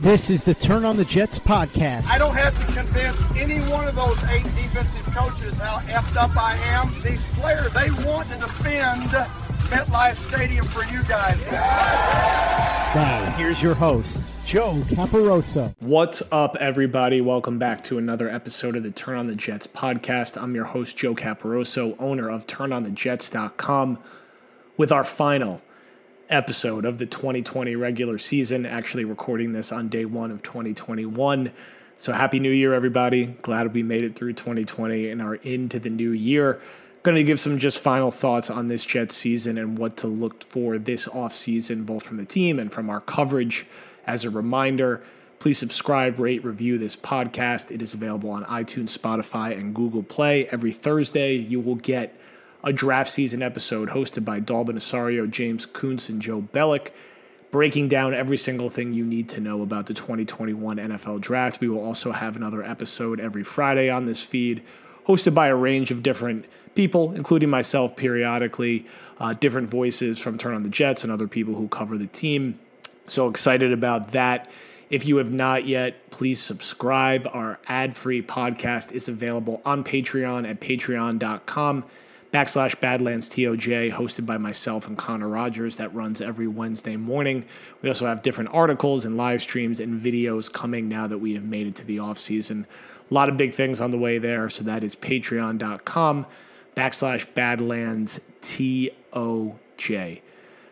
This is the Turn on the Jets podcast. I don't have to convince any one of those eight defensive coaches how effed up I am. These players, they want to defend MetLife Stadium for you guys. Now, here's your host, Joe Caparoso. What's up, everybody? Welcome back to another episode of the Turn on the Jets podcast. I'm your host, Joe Caparoso, owner of TurnOnTheJets.com, with our final episode of the 2020 regular season. Actually, recording this on day one of 2021. So, Happy New Year, everybody. Glad we made it through 2020 and are into the new year. Going to give some just final thoughts on this Jets season and what to look for this offseason, both from the team and from our coverage. As a reminder, please subscribe, rate, review this podcast. It is available on iTunes, Spotify, and Google Play. Every Thursday, you will get a draft season episode hosted by Dalbin Osorio, James Kuntz, and Joe Bellick, breaking down every single thing you need to know about the 2021 NFL Draft. We will also have another episode every Friday on this feed, hosted by a range of different people, including myself periodically, uh, different voices from Turn on the Jets and other people who cover the team. So excited about that. If you have not yet, please subscribe. Our ad free podcast is available on Patreon at patreon.com backslash Badlands TOJ, hosted by myself and Connor Rogers. That runs every Wednesday morning. We also have different articles and live streams and videos coming now that we have made it to the off season. A lot of big things on the way there. So that is patreon.com backslash Badlands TOJ.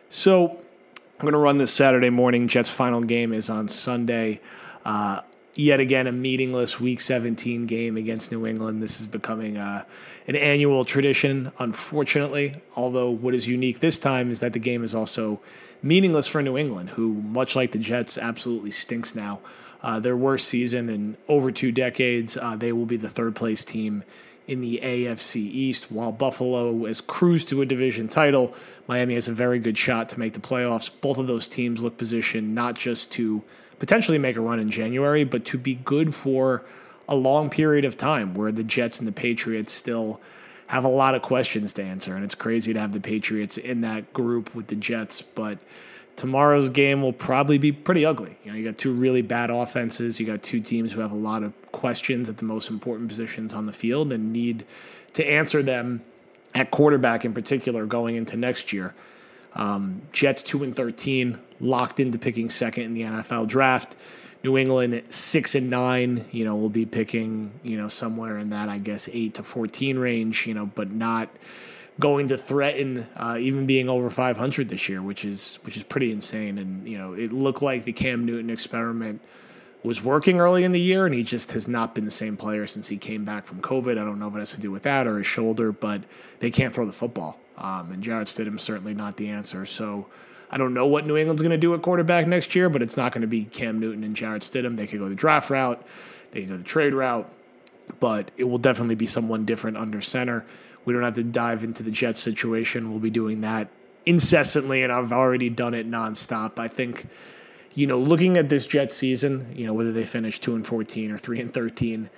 So I'm going to run this Saturday morning. Jets' final game is on Sunday. Uh, yet again, a meaningless Week 17 game against New England. This is becoming uh, an annual tradition, unfortunately. Although, what is unique this time is that the game is also meaningless for New England, who, much like the Jets, absolutely stinks now. Uh, their worst season in over two decades. Uh, they will be the third place team in the AFC East, while Buffalo has cruised to a division title. Miami has a very good shot to make the playoffs. Both of those teams look positioned not just to potentially make a run in January, but to be good for a long period of time where the Jets and the Patriots still have a lot of questions to answer. And it's crazy to have the Patriots in that group with the Jets, but tomorrow's game will probably be pretty ugly. You know, you got two really bad offenses, you got two teams who have a lot of questions at the most important positions on the field and need to answer them at quarterback in particular going into next year. Um, Jets 2 and 13, locked into picking second in the NFL draft. New England six and nine, you know, will be picking, you know, somewhere in that I guess eight to fourteen range, you know, but not going to threaten uh, even being over 500 this year, which is which is pretty insane. And you know, it looked like the Cam Newton experiment was working early in the year, and he just has not been the same player since he came back from COVID. I don't know if it has to do with that or his shoulder, but they can't throw the football. Um, and Jarrett Stidham's certainly not the answer. So I don't know what New England's going to do at quarterback next year, but it's not going to be Cam Newton and Jarrett Stidham. They could go the draft route, they could go the trade route, but it will definitely be someone different under center. We don't have to dive into the Jets situation. We'll be doing that incessantly, and I've already done it nonstop. I think, you know, looking at this Jet season, you know, whether they finish two and fourteen or three and thirteen,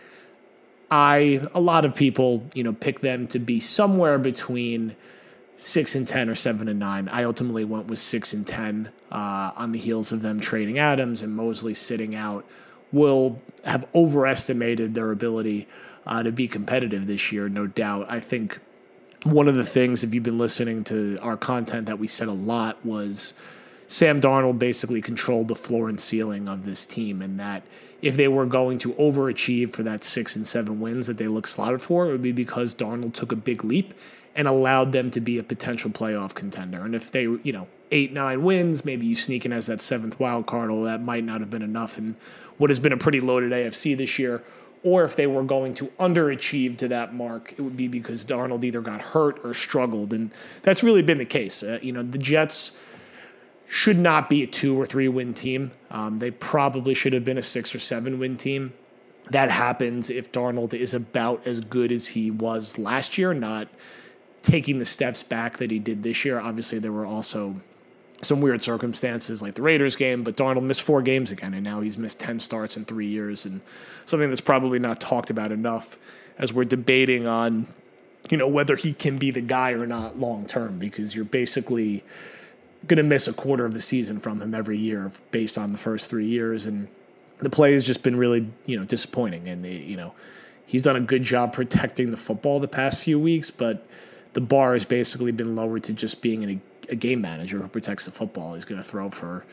I a lot of people, you know, pick them to be somewhere between six and ten or seven and nine. I ultimately went with six and ten uh, on the heels of them trading Adams and Mosley sitting out. Will have overestimated their ability uh, to be competitive this year, no doubt. I think one of the things, if you've been listening to our content, that we said a lot was Sam Darnold basically controlled the floor and ceiling of this team, and that if they were going to overachieve for that six and seven wins that they look slotted for, it would be because Darnold took a big leap and allowed them to be a potential playoff contender. And if they, you know, eight, nine wins, maybe you sneak in as that seventh wild card, although that might not have been enough in what has been a pretty loaded AFC this year. Or if they were going to underachieve to that mark, it would be because Darnold either got hurt or struggled. And that's really been the case. Uh, you know, the Jets should not be a two or three win team. Um, they probably should have been a six or seven win team. That happens if Darnold is about as good as he was last year, not taking the steps back that he did this year. Obviously, there were also some weird circumstances like the Raiders game, but Darnold missed four games again, and now he's missed 10 starts in three years, and something that's probably not talked about enough as we're debating on, you know, whether he can be the guy or not long term, because you're basically going to miss a quarter of the season from him every year based on the first three years. And the play has just been really, you know, disappointing. And, you know, he's done a good job protecting the football the past few weeks, but the bar has basically been lowered to just being a, a game manager who protects the football. He's going to throw for,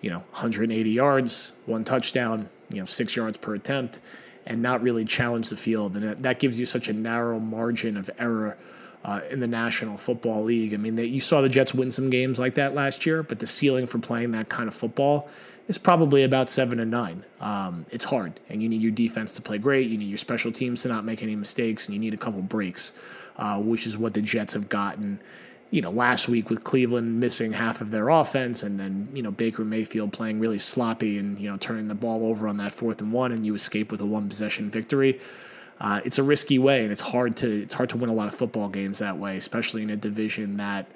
you know, 180 yards, one touchdown, you know, six yards per attempt, and not really challenge the field. And that gives you such a narrow margin of error uh, in the National Football League. I mean, they, you saw the Jets win some games like that last year, but the ceiling for playing that kind of football is probably about seven and nine. Um, it's hard, and you need your defense to play great. You need your special teams to not make any mistakes, and you need a couple breaks, uh, which is what the Jets have gotten. You know, last week with Cleveland missing half of their offense, and then you know Baker Mayfield playing really sloppy and you know turning the ball over on that fourth and one, and you escape with a one possession victory. Uh, it's a risky way, and it's hard to it's hard to win a lot of football games that way, especially in a division that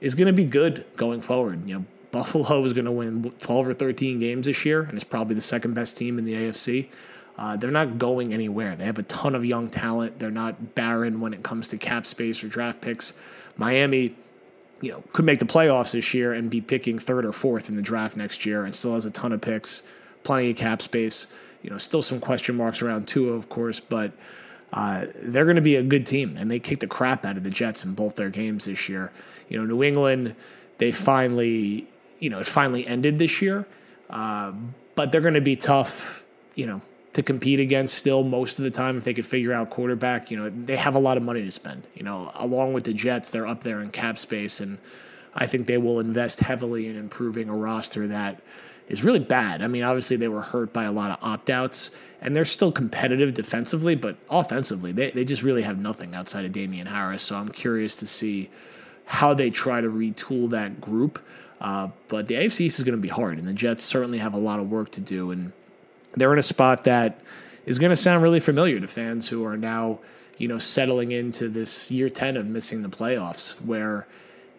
is going to be good going forward. You know, Buffalo is going to win 12 or 13 games this year, and it's probably the second best team in the AFC. Uh, they're not going anywhere. They have a ton of young talent. They're not barren when it comes to cap space or draft picks. Miami, you know, could make the playoffs this year and be picking third or fourth in the draft next year, and still has a ton of picks, plenty of cap space. You know, still some question marks around Tua, of course, but uh, they're going to be a good team, and they kicked the crap out of the Jets in both their games this year. You know, New England, they finally you know, it finally ended this year. Uh, but they're going to be tough, you know, to compete against still most of the time if they could figure out quarterback. You know, they have a lot of money to spend. You know, along with the Jets, they're up there in cap space, and I think they will invest heavily in improving a roster that is really bad. I mean, obviously they were hurt by a lot of opt outs, and they're still competitive defensively, but offensively, they, they just really have nothing outside of Damien Harris. So I'm curious to see how they try to retool that group. Uh, but the AFC East is going to be hard, and the Jets certainly have a lot of work to do. And they're in a spot that is going to sound really familiar to fans who are now, you know, settling into this year 10 of missing the playoffs, where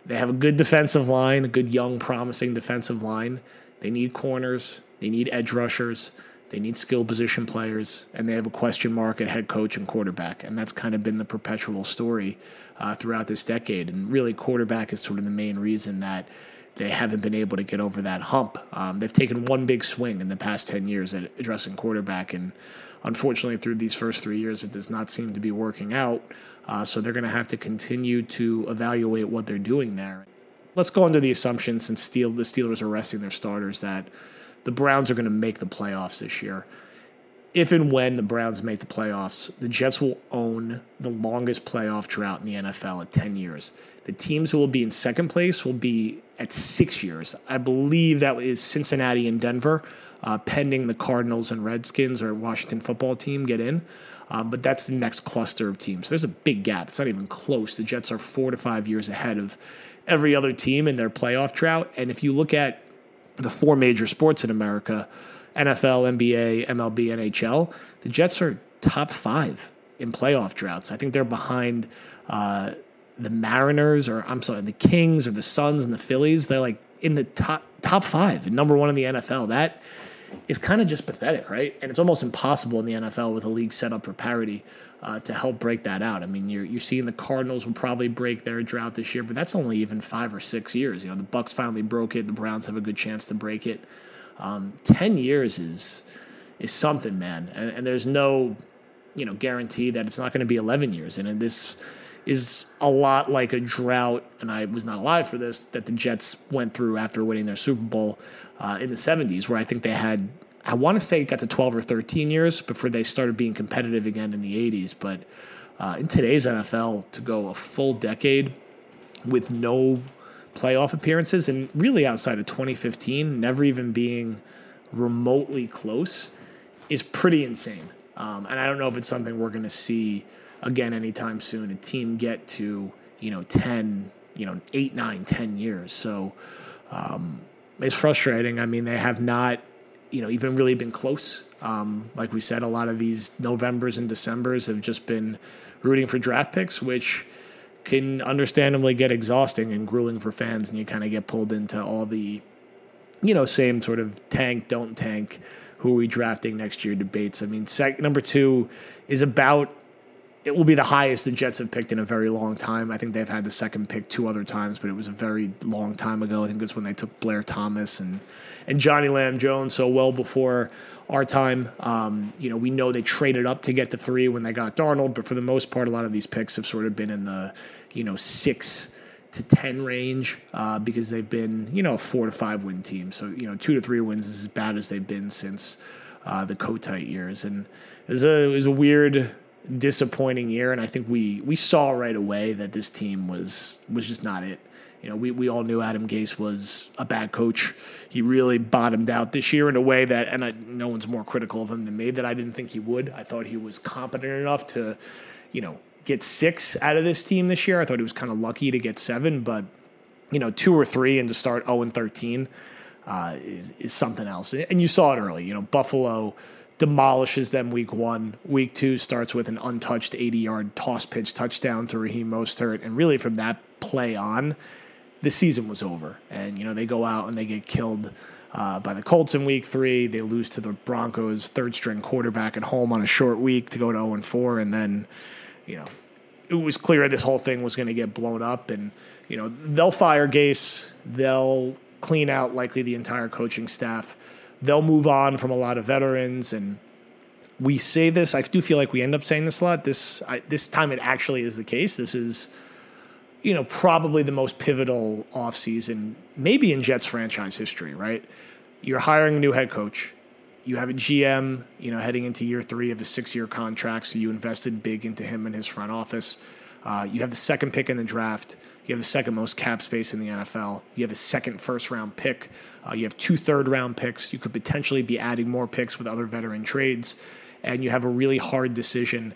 they have a good defensive line, a good, young, promising defensive line. They need corners, they need edge rushers, they need skill position players, and they have a question mark at head coach and quarterback. And that's kind of been the perpetual story uh, throughout this decade. And really, quarterback is sort of the main reason that they haven't been able to get over that hump. Um, they've taken one big swing in the past 10 years at addressing quarterback, and unfortunately, through these first three years, it does not seem to be working out. Uh, so they're going to have to continue to evaluate what they're doing there. Let's go under the assumption, since Steel, the Steelers are resting their starters, that the Browns are going to make the playoffs this year. If and when the Browns make the playoffs, the Jets will own the longest playoff drought in the NFL at 10 years. The teams who will be in second place will be at six years. I believe that is Cincinnati and Denver, uh, pending the Cardinals and Redskins or Washington football team get in. Um, but that's the next cluster of teams. There's a big gap. It's not even close. The Jets are four to five years ahead of every other team in their playoff drought. And if you look at the four major sports in America NFL, NBA, MLB, NHL the Jets are top five in playoff droughts. I think they're behind. Uh, the Mariners or I'm sorry, the Kings or the Suns and the Phillies, they're like in the top top five, number one in the NFL. That is kind of just pathetic, right? And it's almost impossible in the NFL with a league set up for parity uh, to help break that out. I mean, you're you're seeing the Cardinals will probably break their drought this year, but that's only even five or six years. You know, the Bucks finally broke it. The Browns have a good chance to break it. Um, Ten years is is something, man, and, and there's no you know guarantee that it's not going to be 11 years. And this is a lot like a drought, and I was not alive for this, that the Jets went through after winning their Super Bowl uh, in the 70s, where I think they had, I want to say it got to 12 or 13 years before they started being competitive again in the 80s. But uh, in today's NFL, to go a full decade with no playoff appearances, and really outside of 2015, never even being remotely close, is pretty insane. Um, and I don't know if it's something we're going to see again anytime soon. A team get to you know ten, you know eight, nine, ten years. So um, it's frustrating. I mean, they have not you know even really been close. Um, like we said, a lot of these Novembers and Decembers have just been rooting for draft picks, which can understandably get exhausting and grueling for fans, and you kind of get pulled into all the you know same sort of tank, don't tank. Who are we drafting next year debates? I mean, sec- number two is about it will be the highest the Jets have picked in a very long time. I think they've had the second pick two other times, but it was a very long time ago. I think it's when they took Blair Thomas and and Johnny Lam Jones, so well before our time. Um, you know, we know they traded up to get the three when they got Darnold, but for the most part, a lot of these picks have sort of been in the you know six to 10 range uh, because they've been, you know, a four to five win team. So, you know, two to three wins is as bad as they've been since uh, the Kotite years. And it was, a, it was a weird, disappointing year. And I think we, we saw right away that this team was, was just not it. You know, we, we all knew Adam Gase was a bad coach. He really bottomed out this year in a way that, and I, no one's more critical of him than me, that I didn't think he would. I thought he was competent enough to, you know, get six out of this team this year. I thought he was kind of lucky to get seven, but you know, two or three and to start 0 and 13 uh, is, is something else. And you saw it early. You know, Buffalo demolishes them week one. Week two starts with an untouched 80 yard toss pitch touchdown to Raheem Mostert. And really from that play on, the season was over. And, you know, they go out and they get killed. Uh, by the Colts in week three. They lose to the Broncos' third string quarterback at home on a short week to go to 0 and 4. And then, you know, it was clear this whole thing was going to get blown up, and you know they'll fire Gase, they'll clean out likely the entire coaching staff, they'll move on from a lot of veterans, and we say this. I do feel like we end up saying this a lot. This I, this time it actually is the case. This is you know probably the most pivotal offseason maybe in Jets franchise history. Right, you're hiring a new head coach you have a GM, you know, heading into year three of a six-year contract, so you invested big into him and his front office. Uh, you have the second pick in the draft. You have the second most cap space in the NFL. You have a second first-round pick. Uh, you have two third-round picks. You could potentially be adding more picks with other veteran trades, and you have a really hard decision.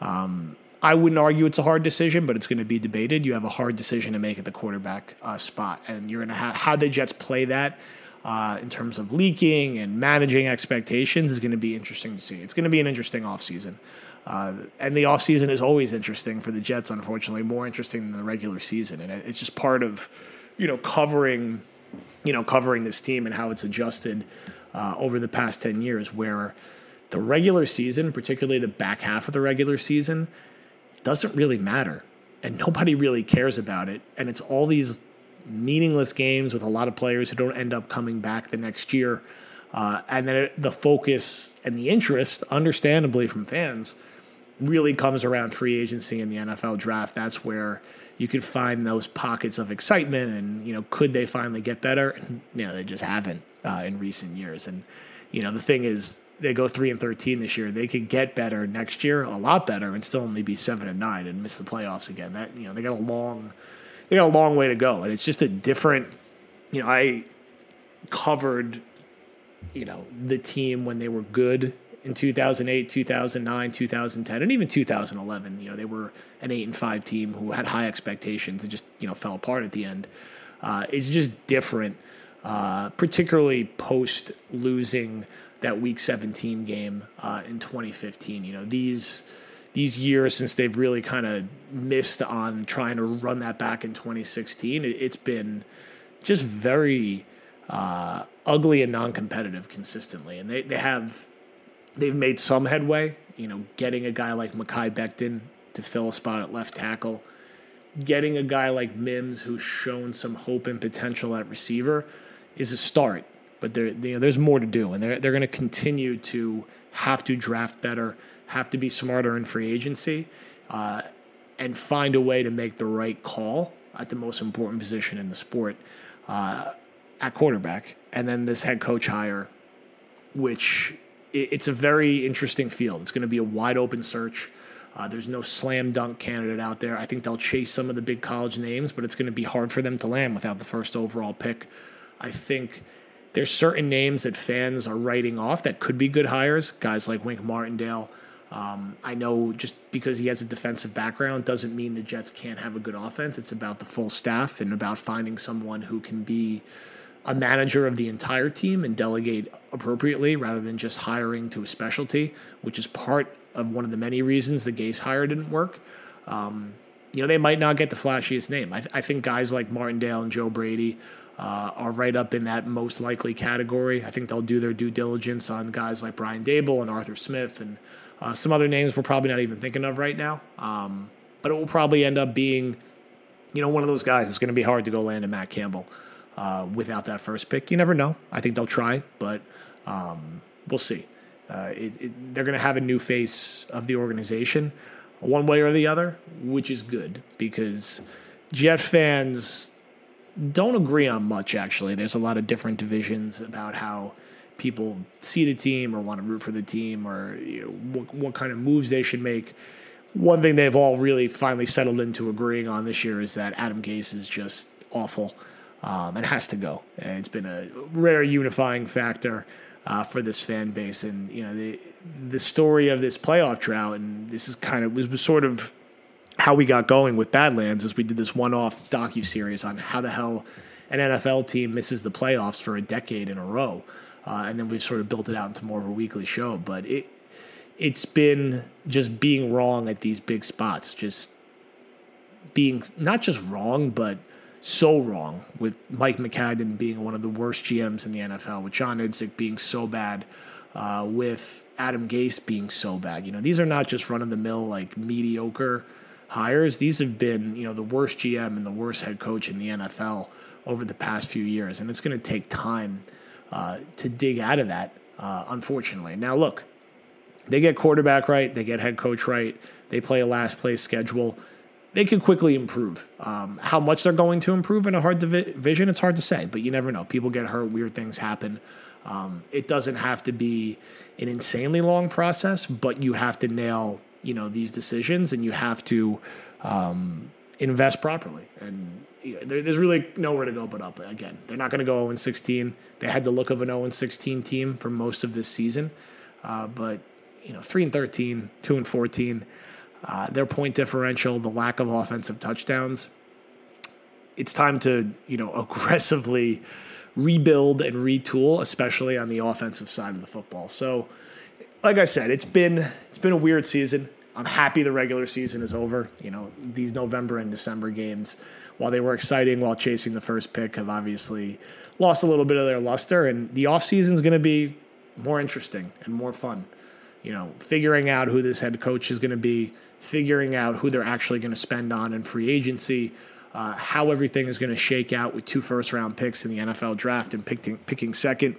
Um, I wouldn't argue it's a hard decision, but it's going to be debated. You have a hard decision to make at the quarterback uh, spot, and you're going to have how the Jets play that uh, in terms of leaking and managing expectations is going to be interesting to see. It's going to be an interesting offseason. Uh, and the offseason is always interesting for the Jets, unfortunately, more interesting than the regular season. And it's just part of, you know, covering, you know, covering this team and how it's adjusted uh, over the past 10 years, where the regular season, particularly the back half of the regular season, doesn't really matter. And nobody really cares about it. And it's all these meaningless games with a lot of players who don't end up coming back the next year. Uh, and then the focus and the interest, understandably from fans, really comes around free agency and the NFL draft. That's where you could find those pockets of excitement. And you know, could they finally get better? you know, they just haven't uh, in recent years. And you know, the thing is, they go three and thirteen this year. They could get better next year, a lot better, and still only be seven and nine and miss the playoffs again. That you know, they got a long they got a long way to go, and it's just a different. You know, I covered, you know, the team when they were good in 2008, 2009, 2010, and even 2011. You know, they were an eight and five team who had high expectations and just you know fell apart at the end. Uh, it's just different, uh, particularly post losing that Week 17 game uh, in 2015. You know, these these years since they've really kind of missed on trying to run that back in 2016, it, has been just very uh, ugly and non-competitive consistently. And they, they have they've made some headway. You know, getting a guy like Mekhi Becton to fill a spot at left tackle, getting a guy like Mims who's shown some hope and potential at receiver is a start. But there, you know, there's more to do, and they're they're going to continue to have to draft better have to be smarter in free agency uh, and find a way to make the right call at the most important position in the sport uh, at quarterback. And then this head coach hire, which it's a very interesting field. It's going to be a wide open search. Uh, there's no slam dunk candidate out there. I think they'll chase some of the big college names, but it's going to be hard for them to land without the first overall pick. I think there's certain names that fans are writing off that could be good hires. Guys like Wink Martindale, um, I know just because he has a defensive background doesn't mean the Jets can't have a good offense. It's about the full staff and about finding someone who can be a manager of the entire team and delegate appropriately rather than just hiring to a specialty, which is part of one of the many reasons the Gase hire didn't work. Um, you know, they might not get the flashiest name. I, th- I think guys like Martindale and Joe Brady uh, are right up in that most likely category. I think they'll do their due diligence on guys like Brian Daboll and Arthur Smith and Uh, some other names we're probably not even thinking of right now. Um, but it will probably end up being, you know, one of those guys. It's going to be hard to go land a Matt Campbell uh, without that first pick. You never know. I think they'll try, but um, we'll see. Uh, it, it, they're going to have a new face of the organization, one way or the other, which is good because Jet fans don't agree on much. Actually, there's a lot of different divisions about how people see the team or want to root for the team or you know, what, what kind of moves they should make. One thing they've all really finally settled into agreeing on this year is that Adam Gase is just awful um, and has to go. And it's been a rare unifying factor uh, for this fan base. And you know the the story of this playoff drought, and this is kind of was sort of how we got going with Badlands, as we did this one-off docu series on how the hell an NFL team misses the playoffs for a decade in a row, uh, and then we've sort of built it out into more of a weekly show. But it it's been just being wrong at these big spots, just being not just wrong, but so wrong with Mike Maccagnan being one of the worst GMs in the NFL, with John Idzik being so bad, uh, with Adam Gase being so bad. You know, these are not just run of the mill, like mediocre hires. These have been, you know, the worst GM and the worst head coach in the NFL over the past few years. And it's going to take time uh, to dig out of that, uh, unfortunately. Now, look, they get quarterback right, they get head coach right, they play a last place schedule. They could quickly improve. Um, how much they're going to improve in a hard division, it's hard to say, but you never know. People get hurt, weird things happen. Um, it doesn't have to be an insanely long process, but you have to nail, you know, these decisions, and you have to um, invest properly. And there's really nowhere to go but up. Again, they're not going to go 0 16. They had the look of an 0 16 team for most of this season, uh, but you know, three and 13, two and 14. Uh, their point differential, the lack of offensive touchdowns. It's time to you know aggressively rebuild and retool, especially on the offensive side of the football. So, like I said, it's been it's been a weird season. I'm happy the regular season is over. You know, these November and December games, while they were exciting while chasing the first pick, have obviously lost a little bit of their luster. And the offseason is going to be more interesting and more fun. You know, figuring out who this head coach is going to be, figuring out who they're actually going to spend on in free agency, uh, how everything is going to shake out with two first round picks in the NFL draft and picking, picking second.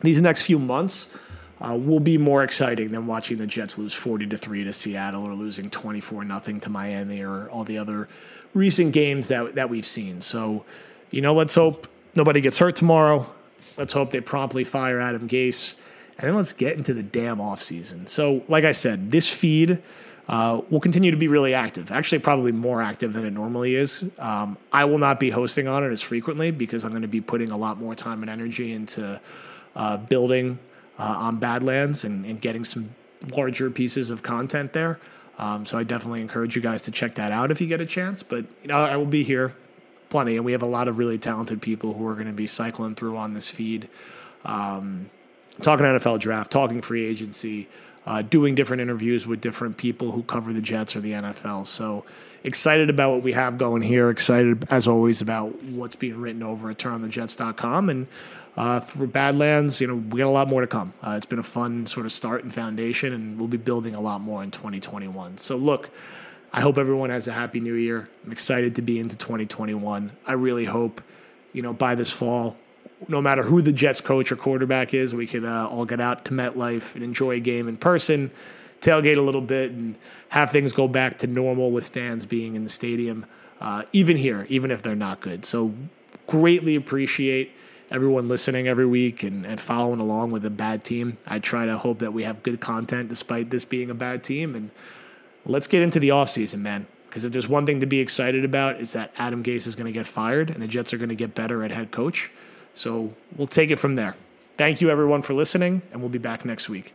These next few months uh, will be more exciting than watching the Jets lose 40 to 3 to Seattle or losing 24 nothing to Miami or all the other recent games that, that we've seen. So, you know, let's hope nobody gets hurt tomorrow. Let's hope they promptly fire Adam Gase. And then let's get into the damn offseason. So, like I said, this feed uh, will continue to be really active. Actually, probably more active than it normally is. Um, I will not be hosting on it as frequently because I'm going to be putting a lot more time and energy into uh, building uh, on Badlands and, and, getting some larger pieces of content there. Um, so I definitely encourage you guys to check that out if you get a chance. But you know, I will be here plenty, and we have a lot of really talented people who are going to be cycling through on this feed, um, talking NFL draft, talking free agency uh, doing different interviews with different people who cover the Jets or the NFL. So excited about what we have going here. Excited, as always, about what's being written over at turnonthejets.com. And uh, for Badlands, you know, we got a lot more to come. Uh, it's been a fun sort of start and foundation, and we'll be building a lot more in 2021. So look, I hope everyone has a happy new year. I'm excited to be into 2021. I really hope, you know, by this fall, no matter who the Jets coach or quarterback is, we could uh, all get out to MetLife and enjoy a game in person, tailgate a little bit, and have things go back to normal with fans being in the stadium, uh, even here, even if they're not good. So, greatly appreciate everyone listening every week and, and following along with a bad team. I try to hope that we have good content despite this being a bad team. And let's get into the offseason, man. Because if there's one thing to be excited about, is that Adam Gase is going to get fired and the Jets are going to get better at head coach. So we'll take it from there. Thank you, everyone, for listening, and we'll be back next week.